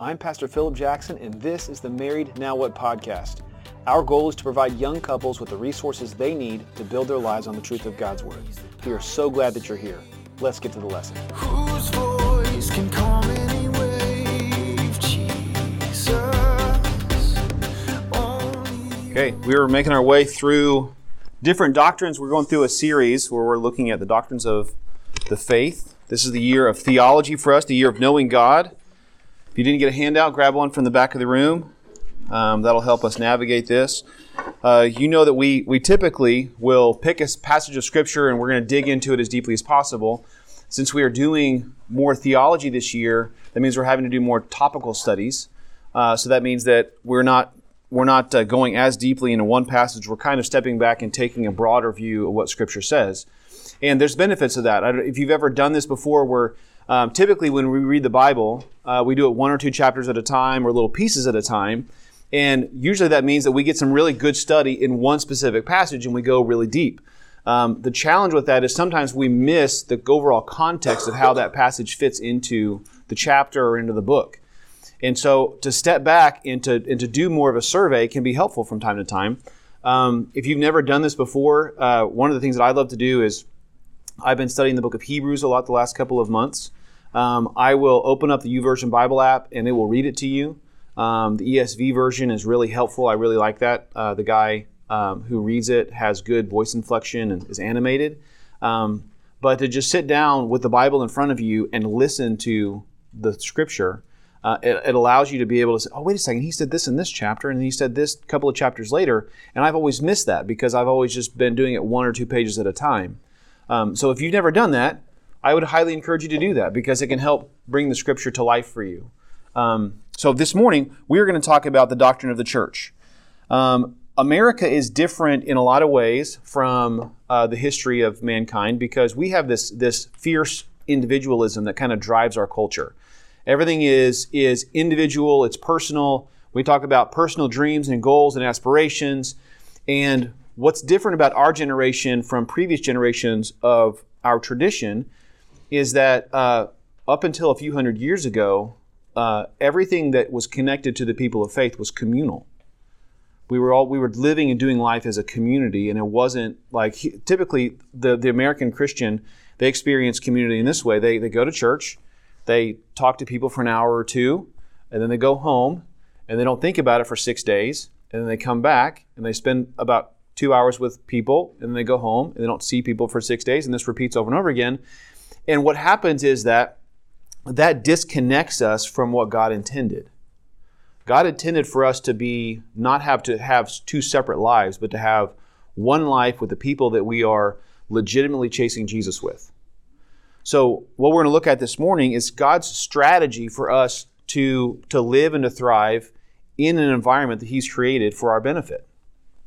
I'm Pastor Philip Jackson, and this is the Married Now What podcast. Our goal is to provide young couples with the resources they need to build their lives on the truth of God's Word. We are so glad that you're here. Let's get to the lesson. Whose voice can calm any wave? Jesus. Only Okay, we are making our way through different doctrines. We're going through a series where we're looking at the doctrines of the faith. This is the year of theology for us, the year of knowing God. If you didn't get a handout, grab one from the back of the room. Um, that'll help us navigate this. Uh, you know that we, we typically will pick a passage of Scripture and we're going to dig into it as deeply as possible. Since we are doing more theology this year, that means we're having to do more topical studies. Uh, so that means that we're not we're not uh, going as deeply into one passage. We're kind of stepping back and taking a broader view of what Scripture says. And there's benefits of that. If you've ever done this before, where um, typically when we read the Bible, uh, we do it one or two chapters at a time or little pieces at a time. And usually that means that we get some really good study in one specific passage and we go really deep. Um, the challenge with that is sometimes we miss the overall context of how that passage fits into the chapter or into the book. And so to step back and to, and to do more of a survey can be helpful from time to time. Um, if you've never done this before, uh, one of the things that I love to do is I've been studying the book of Hebrews a lot the last couple of months. Um, I will open up the YouVersion Bible app and it will read it to you. Um, the ESV version is really helpful. I really like that. Uh, the guy um, who reads it has good voice inflection and is animated. Um, but to just sit down with the Bible in front of you and listen to the scripture, uh, it, it, allows you to be able to say, oh, wait a second, he said this in this chapter, and he said this a couple of chapters later. And I've always missed that because I've always just been doing it one or two pages at a time. Um, so if you've never done that, I would highly encourage you to do that because it can help bring the scripture to life for you. Um, so this morning, we are going to talk about the doctrine of the church. Um, America is different in a lot of ways from uh, the history of mankind because we have this, this fierce individualism that kind of drives our culture. Everything is, is individual, it's personal. We talk about personal dreams and goals and aspirations. And what's different about our generation from previous generations of our tradition is that uh, up until a few hundred years ago, uh, everything that was connected to the people of faith was communal. We were all we were living and doing life as a community, and it wasn't like typically the the American Christian they experience community in this way. They they go to church, they talk to people for an hour or two, and then they go home, and they don't think about it for six days, and then they come back and they spend about two hours with people, and then they go home and they don't see people for six days, and this repeats over and over again. And what happens is that that disconnects us from what God intended. God intended for us to be not have to have two separate lives, but to have one life with the people that we are legitimately chasing Jesus with. So, what we're going to look at this morning is God's strategy for us to, to live and to thrive in an environment that He's created for our benefit.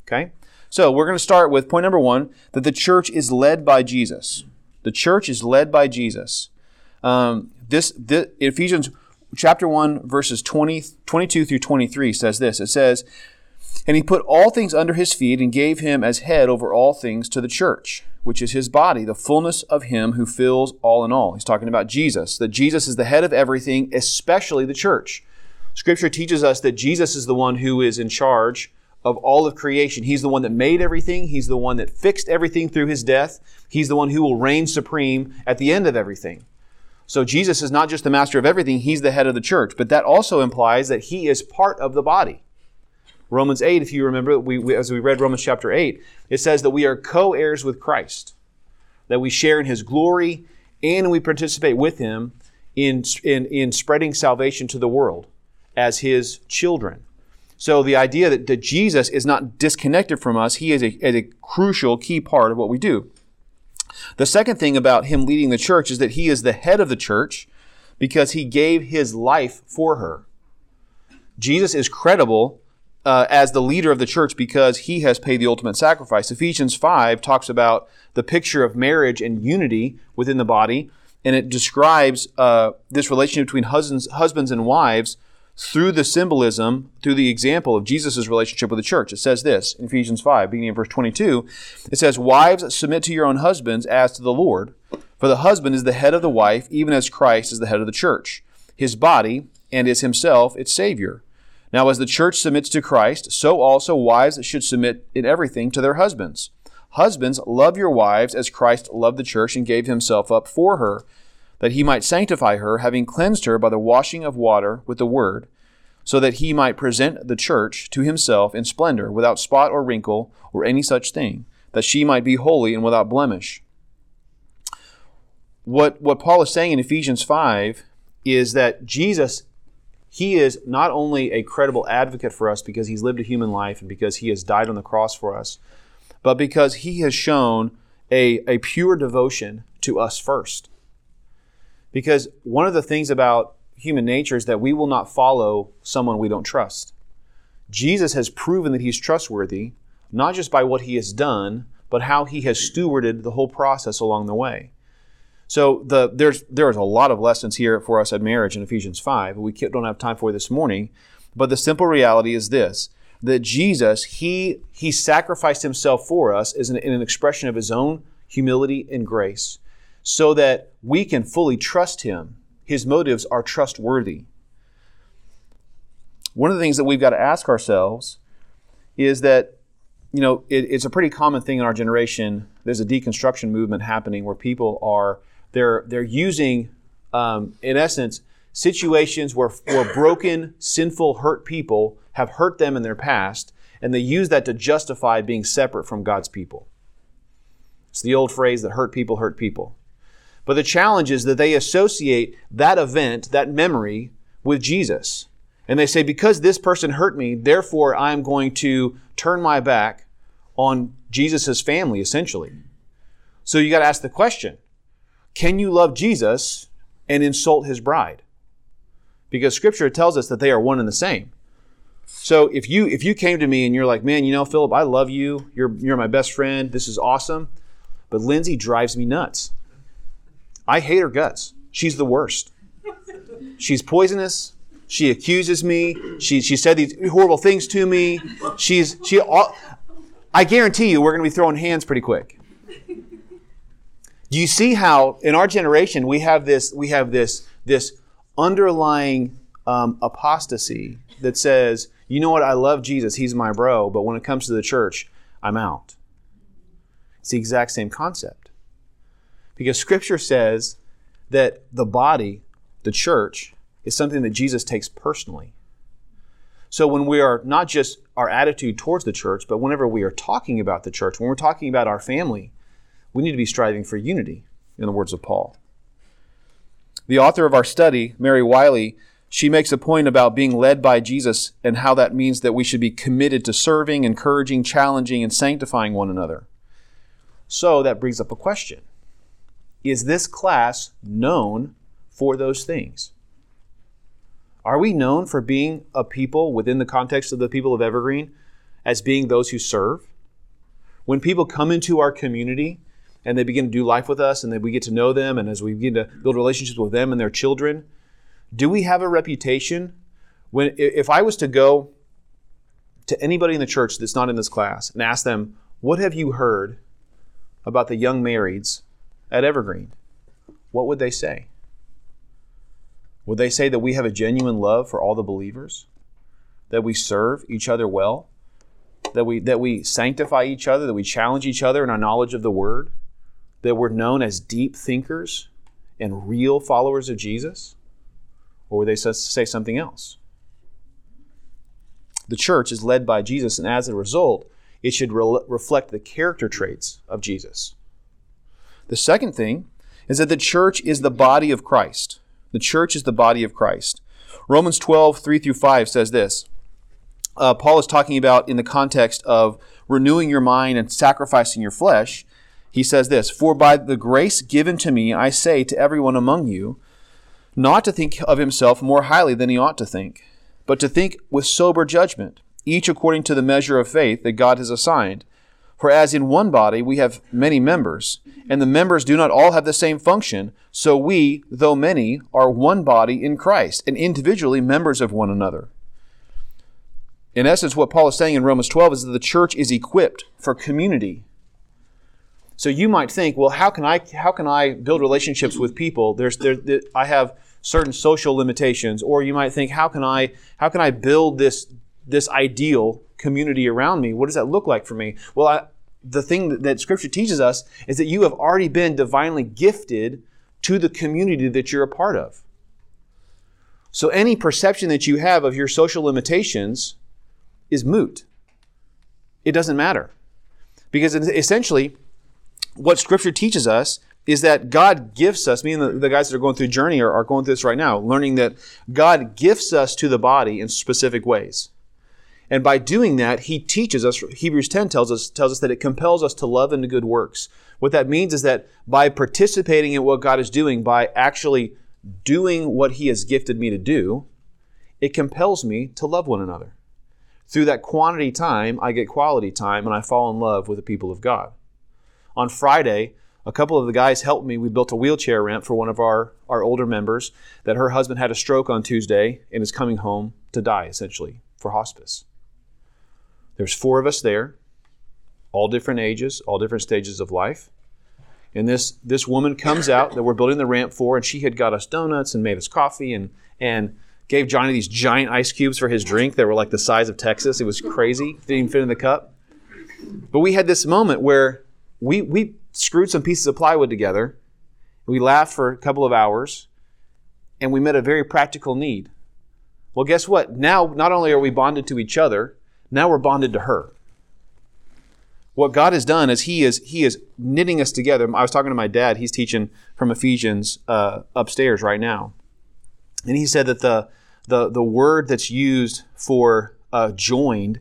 Okay? So, we're going to start with point number one that the church is led by Jesus. The church is led by Jesus. Um, this, this Ephesians chapter 1 verses 20, 22 through 23 says this it says and he put all things under his feet and gave him as head over all things to the church which is his body the fullness of him who fills all in all he's talking about jesus that jesus is the head of everything especially the church scripture teaches us that jesus is the one who is in charge of all of creation he's the one that made everything he's the one that fixed everything through his death he's the one who will reign supreme at the end of everything so Jesus is not just the master of everything, he's the head of the church. But that also implies that he is part of the body. Romans 8, if you remember, we, we, as we read Romans chapter 8, it says that we are co heirs with Christ, that we share in his glory and we participate with him in, in, in spreading salvation to the world as his children. So the idea that, that Jesus is not disconnected from us, he is a, a crucial key part of what we do. The second thing about him leading the church is that he is the head of the church because he gave his life for her. Jesus is credible uh, as the leader of the church because he has paid the ultimate sacrifice. Ephesians 5 talks about the picture of marriage and unity within the body, and it describes uh, this relationship between husbands, husbands and wives through the symbolism, through the example of Jesus' relationship with the church. It says this in Ephesians 5, beginning in verse 22. It says, Wives, submit to your own husbands as to the Lord. For the husband is the head of the wife, even as Christ is the head of the church, his body, and is himself its Savior. Now, as the church submits to Christ, so also wives should submit in everything to their husbands. Husbands, love your wives as Christ loved the church and gave himself up for her, that he might sanctify her, having cleansed her by the washing of water with the word, so that he might present the church to himself in splendor, without spot or wrinkle or any such thing, that she might be holy and without blemish. What, what Paul is saying in Ephesians 5 is that Jesus he is not only a credible advocate for us because he's lived a human life and because he has died on the cross for us, but because he has shown a, a pure devotion to us first. Because one of the things about human nature is that we will not follow someone we don't trust. Jesus has proven that he's trustworthy, not just by what he has done, but how he has stewarded the whole process along the way. So the, there's there's a lot of lessons here for us at marriage in Ephesians 5. We don't have time for this morning, but the simple reality is this: that Jesus he he sacrificed himself for us as an, in an expression of his own humility and grace, so that we can fully trust him. His motives are trustworthy. One of the things that we've got to ask ourselves is that you know it, it's a pretty common thing in our generation. There's a deconstruction movement happening where people are they're they're using, um, in essence, situations where, where broken, sinful, hurt people have hurt them in their past, and they use that to justify being separate from God's people. It's the old phrase that hurt people hurt people. But the challenge is that they associate that event, that memory, with Jesus. And they say, because this person hurt me, therefore I'm going to turn my back on Jesus' family, essentially. So you got to ask the question can you love Jesus and insult his bride? Because scripture tells us that they are one and the same. So if you if you came to me and you're like, man, you know, Philip, I love you. You're you're my best friend. This is awesome. But Lindsay drives me nuts. I hate her guts. She's the worst. She's poisonous. She accuses me. She, she said these horrible things to me. She's she. I guarantee you, we're going to be throwing hands pretty quick. Do you see how in our generation we have this we have this this underlying um, apostasy that says, you know what, I love Jesus, he's my bro, but when it comes to the church, I'm out. It's the exact same concept. Because scripture says that the body, the church, is something that Jesus takes personally. So when we are not just our attitude towards the church, but whenever we are talking about the church, when we're talking about our family, we need to be striving for unity, in the words of Paul. The author of our study, Mary Wiley, she makes a point about being led by Jesus and how that means that we should be committed to serving, encouraging, challenging, and sanctifying one another. So that brings up a question Is this class known for those things? Are we known for being a people within the context of the people of Evergreen as being those who serve? When people come into our community, and they begin to do life with us and then we get to know them and as we begin to build relationships with them and their children do we have a reputation when if i was to go to anybody in the church that's not in this class and ask them what have you heard about the young marrieds at evergreen what would they say would they say that we have a genuine love for all the believers that we serve each other well that we that we sanctify each other that we challenge each other in our knowledge of the word that we're known as deep thinkers and real followers of Jesus? Or would they say something else? The church is led by Jesus, and as a result, it should re- reflect the character traits of Jesus. The second thing is that the church is the body of Christ. The church is the body of Christ. Romans 12, 3 through 5 says this. Uh, Paul is talking about in the context of renewing your mind and sacrificing your flesh he says this For by the grace given to me, I say to everyone among you, not to think of himself more highly than he ought to think, but to think with sober judgment, each according to the measure of faith that God has assigned. For as in one body we have many members, and the members do not all have the same function, so we, though many, are one body in Christ, and individually members of one another. In essence, what Paul is saying in Romans 12 is that the church is equipped for community so you might think, well, how can I how can I build relationships with people? There's there, there I have certain social limitations, or you might think, how can I how can I build this this ideal community around me? What does that look like for me? Well, I, the thing that, that Scripture teaches us is that you have already been divinely gifted to the community that you're a part of. So any perception that you have of your social limitations is moot. It doesn't matter. Because essentially, what Scripture teaches us is that God gifts us, me and the, the guys that are going through Journey are, are going through this right now, learning that God gifts us to the body in specific ways. And by doing that, he teaches us, Hebrews 10 tells us, tells us that it compels us to love and to good works. What that means is that by participating in what God is doing, by actually doing what he has gifted me to do, it compels me to love one another. Through that quantity time, I get quality time and I fall in love with the people of God. On Friday, a couple of the guys helped me. We built a wheelchair ramp for one of our, our older members that her husband had a stroke on Tuesday and is coming home to die, essentially, for hospice. There's four of us there, all different ages, all different stages of life. And this, this woman comes out that we're building the ramp for, and she had got us donuts and made us coffee and, and gave Johnny these giant ice cubes for his drink that were like the size of Texas. It was crazy. Didn't even fit in the cup. But we had this moment where we, we screwed some pieces of plywood together. We laughed for a couple of hours, and we met a very practical need. Well, guess what? Now, not only are we bonded to each other, now we're bonded to her. What God has done is He is He is knitting us together. I was talking to my dad. He's teaching from Ephesians uh, upstairs right now, and he said that the the the word that's used for uh, joined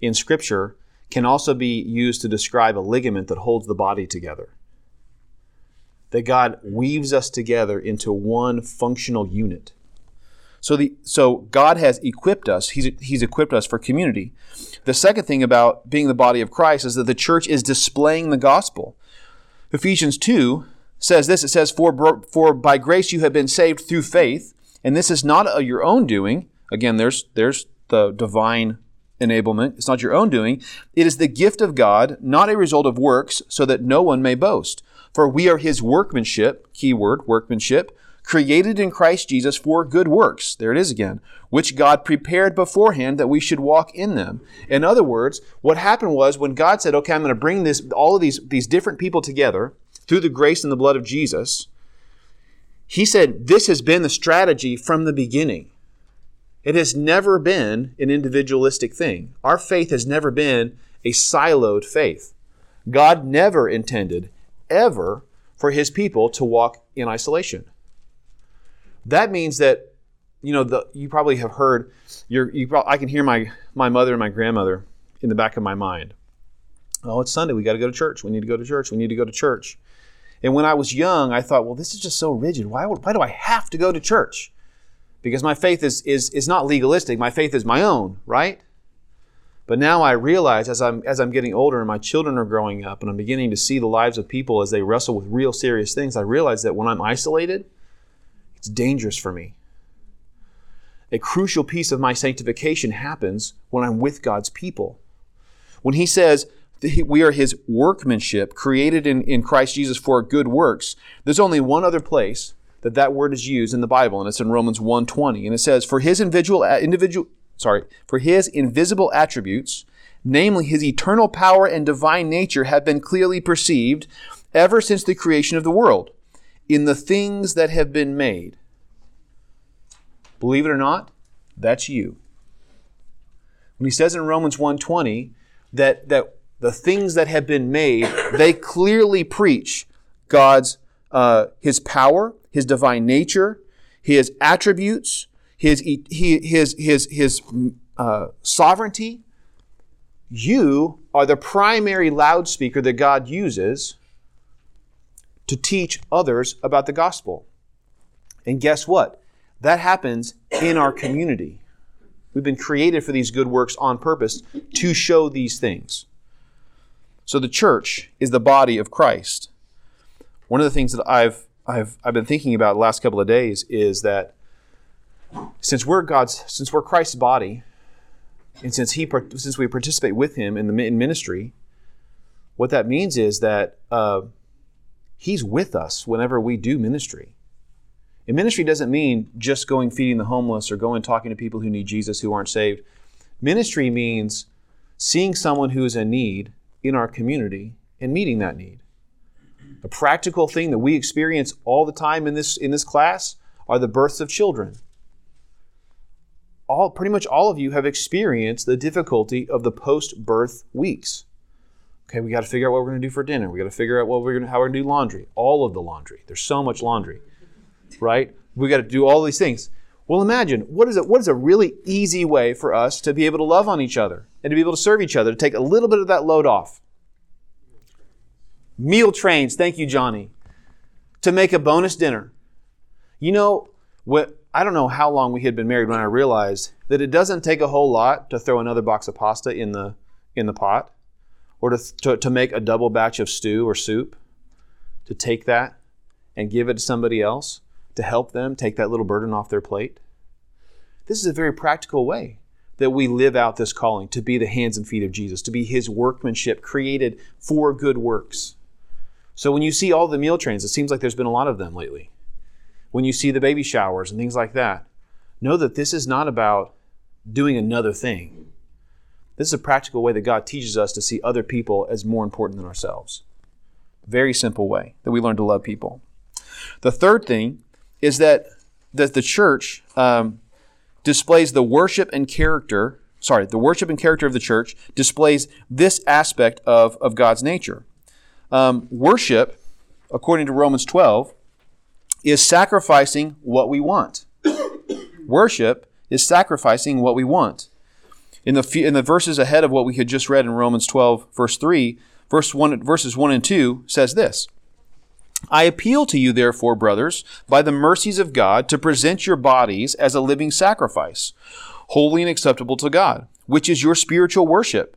in Scripture can also be used to describe a ligament that holds the body together. That God weaves us together into one functional unit. So, the, so God has equipped us. He's, he's equipped us for community. The second thing about being the body of Christ is that the church is displaying the gospel. Ephesians 2 says this it says, For, for by grace you have been saved through faith, and this is not your own doing. Again, there's, there's the divine enablement. It's not your own doing. It is the gift of God, not a result of works, so that no one may boast. For we are his workmanship, keyword, workmanship, created in Christ Jesus for good works. There it is again, which God prepared beforehand that we should walk in them. In other words, what happened was when God said, okay, I'm going to bring this, all of these, these different people together through the grace and the blood of Jesus, he said, this has been the strategy from the beginning. It has never been an individualistic thing. Our faith has never been a siloed faith. God never intended, ever, for his people to walk in isolation. That means that, you know, the, you probably have heard, you I can hear my, my mother and my grandmother in the back of my mind. Oh, it's Sunday. We got to go to church. We need to go to church. We need to go to church. And when I was young, I thought, well, this is just so rigid. Why, why do I have to go to church? Because my faith is, is, is not legalistic. My faith is my own, right? But now I realize as I'm, as I'm getting older and my children are growing up and I'm beginning to see the lives of people as they wrestle with real serious things, I realize that when I'm isolated, it's dangerous for me. A crucial piece of my sanctification happens when I'm with God's people. When He says, we are his workmanship created in, in Christ Jesus for good works. There's only one other place that that word is used in the Bible, and it's in Romans 1:20, and it says, "For his individual uh, individual sorry, for his invisible attributes, namely his eternal power and divine nature, have been clearly perceived ever since the creation of the world, in the things that have been made. Believe it or not, that's you. When he says in Romans 1:20 that, that the things that have been made, they clearly preach God's uh, his power, his divine nature, his attributes, his his his his uh, sovereignty. You are the primary loudspeaker that God uses to teach others about the gospel. And guess what? That happens in our community. We've been created for these good works on purpose to show these things. So the church is the body of Christ. One of the things that I've I've I've been thinking about the last couple of days is that since we're God's since we're Christ's body, and since he since we participate with Him in the in ministry, what that means is that uh, He's with us whenever we do ministry. And ministry doesn't mean just going feeding the homeless or going talking to people who need Jesus who aren't saved. Ministry means seeing someone who is in need in our community and meeting that need. A practical thing that we experience all the time in this in this class are the births of children. All pretty much all of you have experienced the difficulty of the post-birth weeks. Okay, we got to figure out what we're going to do for dinner. We got to figure out what we're going to, how we're going to do laundry. All of the laundry. There's so much laundry, right? We got to do all these things. Well, imagine what is it? What is a really easy way for us to be able to love on each other and to be able to serve each other, to take a little bit of that load off? Meal trains. Thank you, Johnny. To make a bonus dinner. You know what? I don't know how long we had been married when I realized that it doesn't take a whole lot to throw another box of pasta in the in the pot, or to, to, to make a double batch of stew or soup. To take that and give it to somebody else to help them take that little burden off their plate. This is a very practical way that we live out this calling to be the hands and feet of Jesus, to be his workmanship created for good works. So when you see all the meal trains, it seems like there's been a lot of them lately. When you see the baby showers and things like that, know that this is not about doing another thing. This is a practical way that God teaches us to see other people as more important than ourselves. Very simple way that we learn to love people. The third thing is that that the church um, displays the worship and character. Sorry, the worship and character of the church displays this aspect of, of God's nature. Um, worship, according to Romans 12, is sacrificing what we want. worship is sacrificing what we want. In the, fe- in the verses ahead of what we had just read in Romans 12, verse 3, verse 1, verses 1 and 2 says this I appeal to you, therefore, brothers, by the mercies of God, to present your bodies as a living sacrifice, holy and acceptable to God, which is your spiritual worship.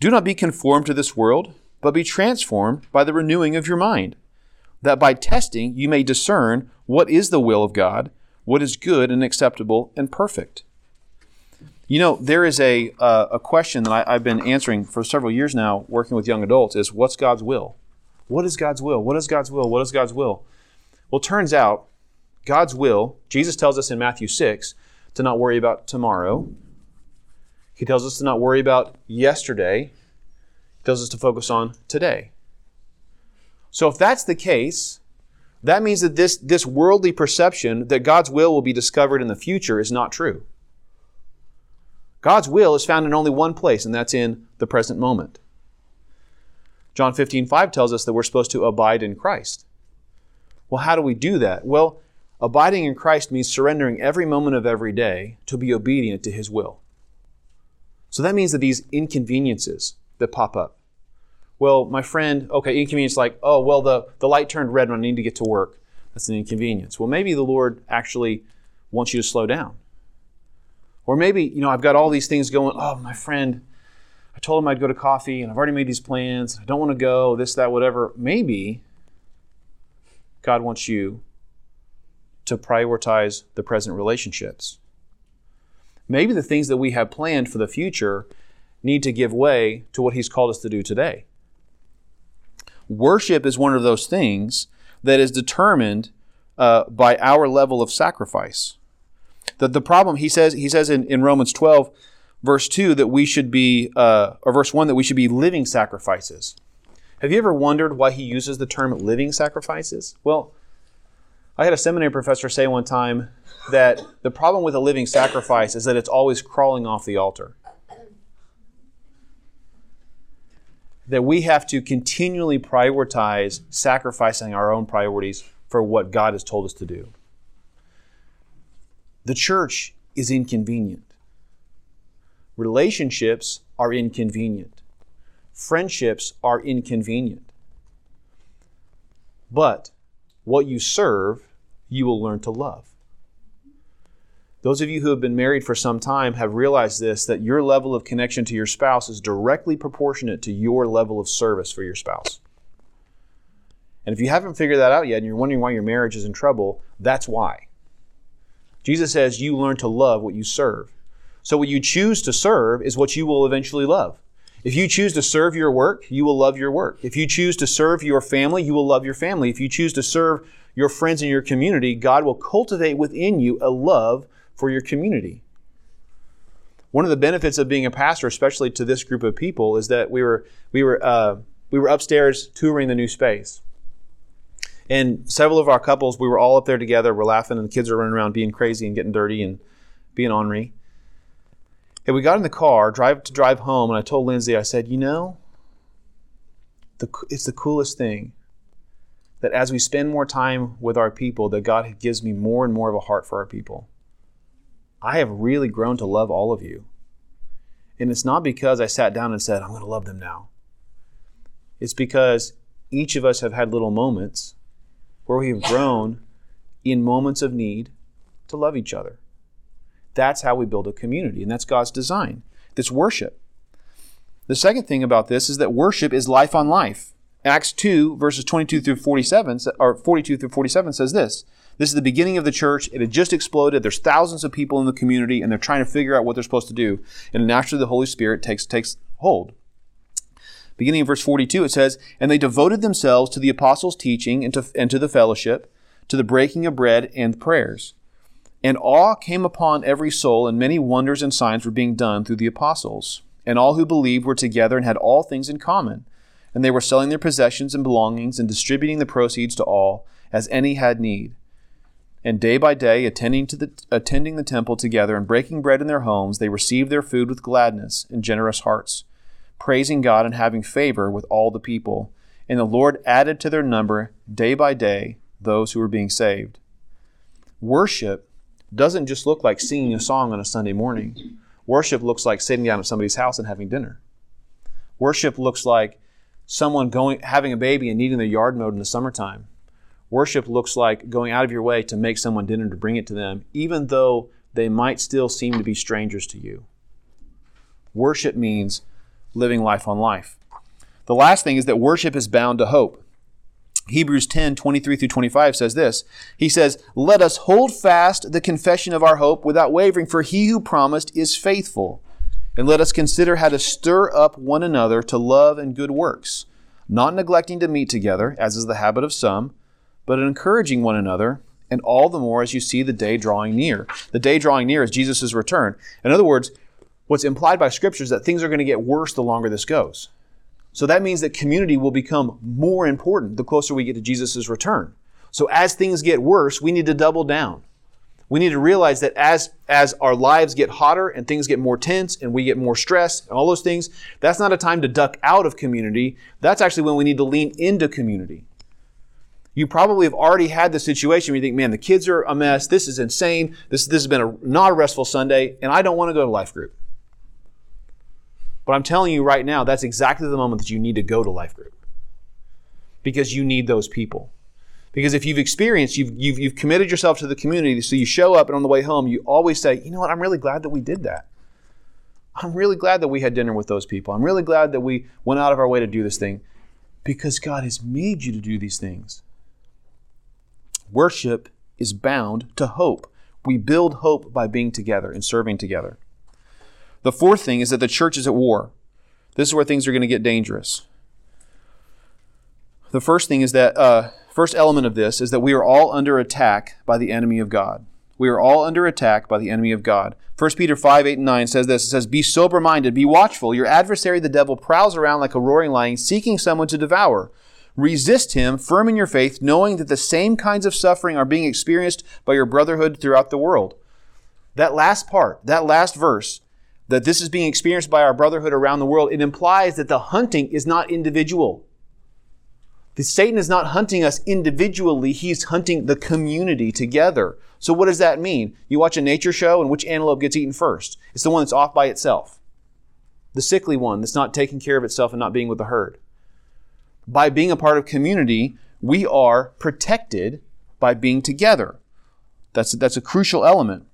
Do not be conformed to this world, but be transformed by the renewing of your mind, that by testing you may discern what is the will of God, what is good and acceptable and perfect. You know, there is a, uh, a question that I, I've been answering for several years now, working with young adults, is what's God's will? What is God's will? What is God's will? What is God's will? Well, turns out God's will, Jesus tells us in Matthew 6 to not worry about tomorrow. He tells us to not worry about yesterday. He tells us to focus on today. So if that's the case, that means that this, this worldly perception that God's will will be discovered in the future is not true. God's will is found in only one place, and that's in the present moment. John 15, 5 tells us that we're supposed to abide in Christ. Well, how do we do that? Well, abiding in Christ means surrendering every moment of every day to be obedient to His will. So that means that these inconveniences that pop up. Well, my friend, okay, inconvenience like, oh, well, the, the light turned red when I need to get to work. That's an inconvenience. Well, maybe the Lord actually wants you to slow down. Or maybe, you know, I've got all these things going, oh, my friend, I told him I'd go to coffee and I've already made these plans. I don't want to go, this, that, whatever. Maybe God wants you to prioritize the present relationships. Maybe the things that we have planned for the future need to give way to what He's called us to do today. Worship is one of those things that is determined uh, by our level of sacrifice. The, the problem, he says, he says in, in Romans 12, verse 2 that we should be, uh, or verse 1 that we should be living sacrifices. Have you ever wondered why he uses the term living sacrifices? Well, I had a seminary professor say one time that the problem with a living sacrifice is that it's always crawling off the altar. That we have to continually prioritize sacrificing our own priorities for what God has told us to do. The church is inconvenient. Relationships are inconvenient. Friendships are inconvenient. But what you serve, you will learn to love. Those of you who have been married for some time have realized this that your level of connection to your spouse is directly proportionate to your level of service for your spouse. And if you haven't figured that out yet and you're wondering why your marriage is in trouble, that's why. Jesus says you learn to love what you serve. So, what you choose to serve is what you will eventually love. If you choose to serve your work, you will love your work. If you choose to serve your family, you will love your family. If you choose to serve your friends in your community, God will cultivate within you a love for your community. One of the benefits of being a pastor, especially to this group of people, is that we were we were uh, we were upstairs touring the new space, and several of our couples we were all up there together. We're laughing, and the kids are running around being crazy and getting dirty and being ornery. And we got in the car, drive to drive home, and I told Lindsay, I said, you know, the, it's the coolest thing that as we spend more time with our people, that God gives me more and more of a heart for our people. I have really grown to love all of you. And it's not because I sat down and said, I'm going to love them now. It's because each of us have had little moments where we have grown in moments of need to love each other. That's how we build a community, and that's God's design. This worship. The second thing about this is that worship is life on life. Acts 2, verses 22 through 47, or 42 through 47 says this. This is the beginning of the church. It had just exploded. There's thousands of people in the community, and they're trying to figure out what they're supposed to do. And naturally, the Holy Spirit takes, takes hold. Beginning of verse 42, it says, And they devoted themselves to the apostles' teaching and to, and to the fellowship, to the breaking of bread and prayers. And awe came upon every soul, and many wonders and signs were being done through the apostles. And all who believed were together and had all things in common. And they were selling their possessions and belongings and distributing the proceeds to all, as any had need. And day by day, attending, to the, attending the temple together and breaking bread in their homes, they received their food with gladness and generous hearts, praising God and having favor with all the people. And the Lord added to their number day by day those who were being saved. Worship doesn't just look like singing a song on a Sunday morning. Worship looks like sitting down at somebody's house and having dinner. Worship looks like someone going having a baby and needing their yard mowed in the summertime. Worship looks like going out of your way to make someone dinner to bring it to them, even though they might still seem to be strangers to you. Worship means living life on life. The last thing is that worship is bound to hope. Hebrews 10, 23 through 25 says this. He says, Let us hold fast the confession of our hope without wavering, for he who promised is faithful. And let us consider how to stir up one another to love and good works, not neglecting to meet together, as is the habit of some, but encouraging one another, and all the more as you see the day drawing near. The day drawing near is Jesus' return. In other words, what's implied by Scripture is that things are going to get worse the longer this goes. So that means that community will become more important the closer we get to Jesus' return. So as things get worse, we need to double down. We need to realize that as, as our lives get hotter and things get more tense and we get more stressed and all those things, that's not a time to duck out of community. That's actually when we need to lean into community. You probably have already had the situation where you think, man, the kids are a mess. This is insane. This, this has been a not a restful Sunday, and I don't want to go to life group. But I'm telling you right now, that's exactly the moment that you need to go to life group. Because you need those people. Because if you've experienced, you've, you've, you've committed yourself to the community, so you show up and on the way home, you always say, you know what, I'm really glad that we did that. I'm really glad that we had dinner with those people. I'm really glad that we went out of our way to do this thing because God has made you to do these things. Worship is bound to hope. We build hope by being together and serving together. The fourth thing is that the church is at war. This is where things are going to get dangerous. The first thing is that, uh, first element of this is that we are all under attack by the enemy of God. We are all under attack by the enemy of God. 1 Peter 5, 8, and 9 says this. It says, Be sober minded, be watchful. Your adversary, the devil, prowls around like a roaring lion, seeking someone to devour. Resist him, firm in your faith, knowing that the same kinds of suffering are being experienced by your brotherhood throughout the world. That last part, that last verse, that this is being experienced by our brotherhood around the world, it implies that the hunting is not individual. The Satan is not hunting us individually, he's hunting the community together. So what does that mean? You watch a nature show and which antelope gets eaten first? It's the one that's off by itself. The sickly one that's not taking care of itself and not being with the herd. By being a part of community, we are protected by being together. That's, that's a crucial element.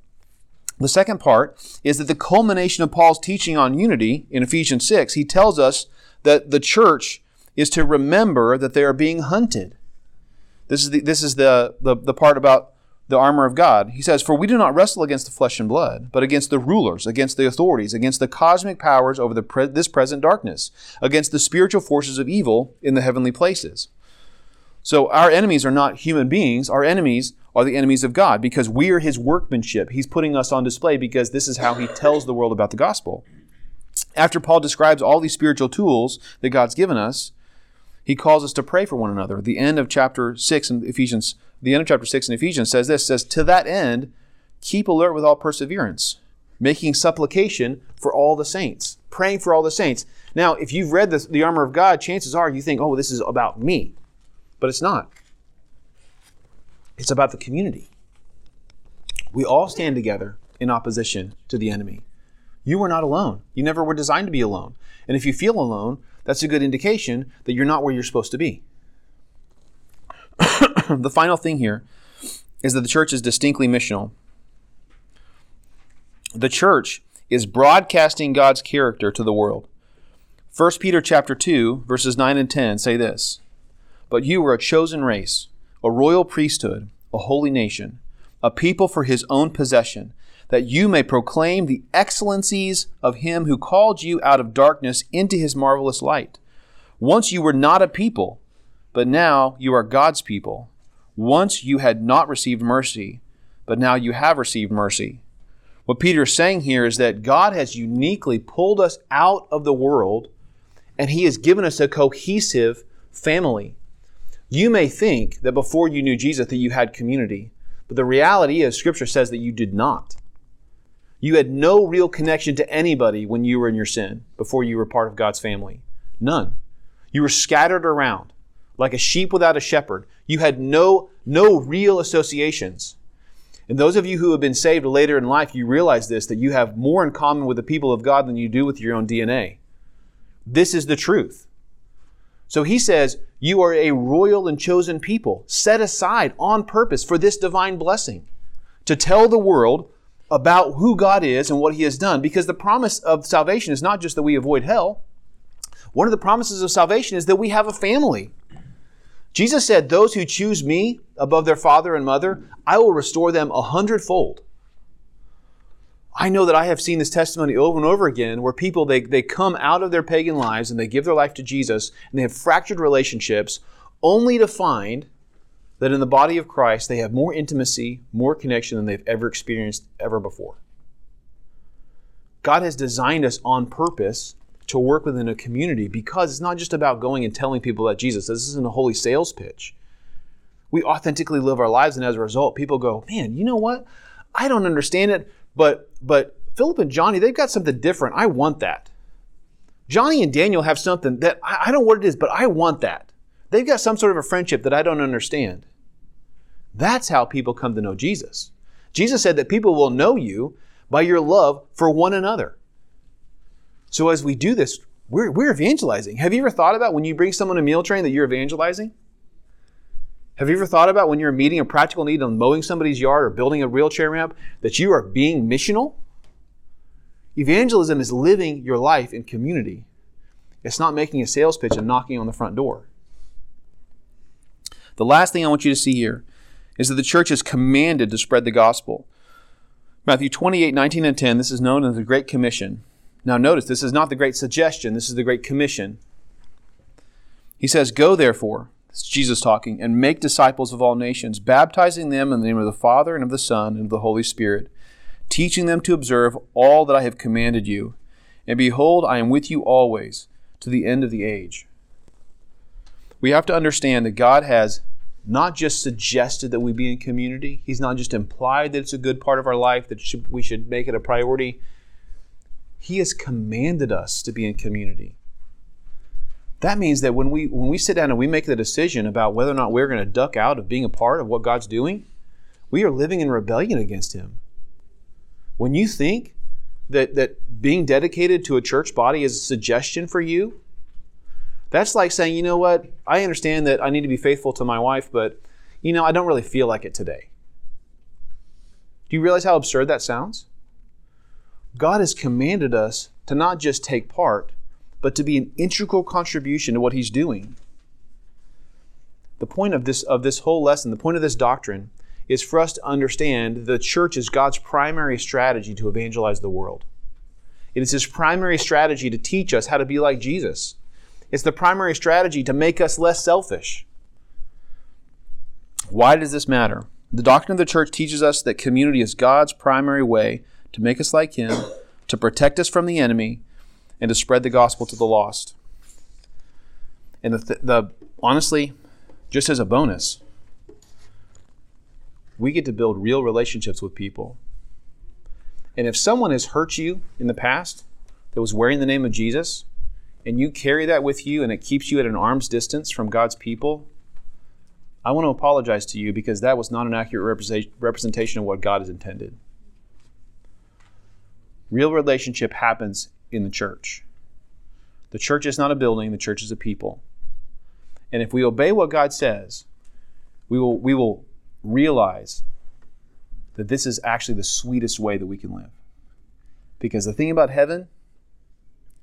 The second part is that the culmination of Paul's teaching on unity in Ephesians 6, he tells us that the church is to remember that they are being hunted. This is the, this is the, the, the part about the armor of God. He says, For we do not wrestle against the flesh and blood, but against the rulers, against the authorities, against the cosmic powers over the pre- this present darkness, against the spiritual forces of evil in the heavenly places. So our enemies are not human beings. Our enemies are the enemies of God because we are his workmanship. He's putting us on display because this is how he tells the world about the gospel. After Paul describes all these spiritual tools that God's given us, he calls us to pray for one another. The end of chapter 6 in Ephesians, the end of chapter 6 in Ephesians says this says to that end keep alert with all perseverance, making supplication for all the saints, praying for all the saints. Now, if you've read the, the armor of God, chances are you think, "Oh, this is about me." But it's not. It's about the community. We all stand together in opposition to the enemy. You are not alone. You never were designed to be alone. And if you feel alone, that's a good indication that you're not where you're supposed to be. the final thing here is that the church is distinctly missional. The church is broadcasting God's character to the world. 1 Peter chapter 2 verses 9 and 10 say this: "But you are a chosen race, a royal priesthood, a holy nation, a people for his own possession, that you may proclaim the excellencies of him who called you out of darkness into his marvelous light. Once you were not a people, but now you are God's people. Once you had not received mercy, but now you have received mercy. What Peter is saying here is that God has uniquely pulled us out of the world and he has given us a cohesive family. You may think that before you knew Jesus that you had community, but the reality is scripture says that you did not. You had no real connection to anybody when you were in your sin before you were part of God's family. None. You were scattered around like a sheep without a shepherd. You had no, no real associations. And those of you who have been saved later in life, you realize this that you have more in common with the people of God than you do with your own DNA. This is the truth. So he says, You are a royal and chosen people, set aside on purpose for this divine blessing, to tell the world about who God is and what He has done. Because the promise of salvation is not just that we avoid hell. One of the promises of salvation is that we have a family. Jesus said, Those who choose me above their father and mother, I will restore them a hundredfold. I know that I have seen this testimony over and over again where people they, they come out of their pagan lives and they give their life to Jesus and they have fractured relationships only to find that in the body of Christ they have more intimacy, more connection than they've ever experienced ever before. God has designed us on purpose to work within a community because it's not just about going and telling people about Jesus. This isn't a holy sales pitch. We authentically live our lives, and as a result, people go, Man, you know what? I don't understand it, but but Philip and Johnny, they've got something different. I want that. Johnny and Daniel have something that I, I don't know what it is, but I want that. They've got some sort of a friendship that I don't understand. That's how people come to know Jesus. Jesus said that people will know you by your love for one another. So as we do this, we're, we're evangelizing. Have you ever thought about when you bring someone a meal train that you're evangelizing? Have you ever thought about when you're meeting a practical need on mowing somebody's yard or building a wheelchair ramp that you are being missional? Evangelism is living your life in community. It's not making a sales pitch and knocking on the front door. The last thing I want you to see here is that the church is commanded to spread the gospel. Matthew 28, 19 and 10, this is known as the Great Commission. Now notice, this is not the Great Suggestion, this is the Great Commission. He says, Go therefore, it's Jesus talking, and make disciples of all nations, baptizing them in the name of the Father and of the Son and of the Holy Spirit, teaching them to observe all that I have commanded you. And behold, I am with you always to the end of the age. We have to understand that God has not just suggested that we be in community. He's not just implied that it's a good part of our life, that we should make it a priority. He has commanded us to be in community. That means that when we when we sit down and we make the decision about whether or not we're going to duck out of being a part of what God's doing, we are living in rebellion against Him. When you think that that being dedicated to a church body is a suggestion for you, that's like saying, you know what, I understand that I need to be faithful to my wife, but you know, I don't really feel like it today. Do you realize how absurd that sounds? God has commanded us to not just take part, but to be an integral contribution to what He's doing. The point of this, of this whole lesson, the point of this doctrine, is for us to understand the church is God's primary strategy to evangelize the world. It is His primary strategy to teach us how to be like Jesus. It's the primary strategy to make us less selfish. Why does this matter? The doctrine of the church teaches us that community is God's primary way to make us like Him, to protect us from the enemy, and to spread the gospel to the lost. And the, th- the honestly, just as a bonus, we get to build real relationships with people. And if someone has hurt you in the past that was wearing the name of Jesus, and you carry that with you and it keeps you at an arm's distance from God's people, I want to apologize to you because that was not an accurate represent- representation of what God has intended. Real relationship happens in the church. The church is not a building, the church is a people. And if we obey what God says, we will, we will realize that this is actually the sweetest way that we can live. Because the thing about heaven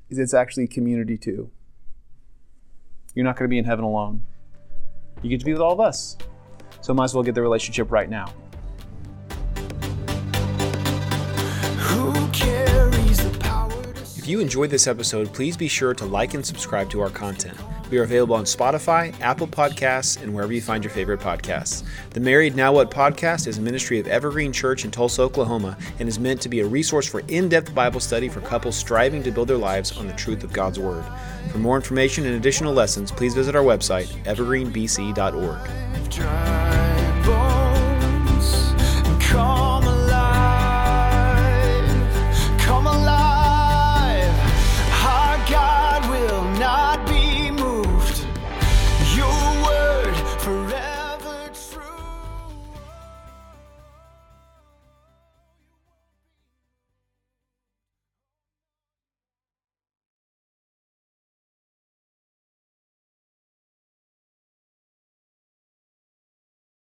is it's actually a community too. You're not going to be in heaven alone. You get to be with all of us. So might as well get the relationship right now. If you enjoyed this episode, please be sure to like and subscribe to our content. We are available on Spotify, Apple Podcasts, and wherever you find your favorite podcasts. The Married Now What podcast is a ministry of Evergreen Church in Tulsa, Oklahoma, and is meant to be a resource for in depth Bible study for couples striving to build their lives on the truth of God's Word. For more information and additional lessons, please visit our website, evergreenbc.org.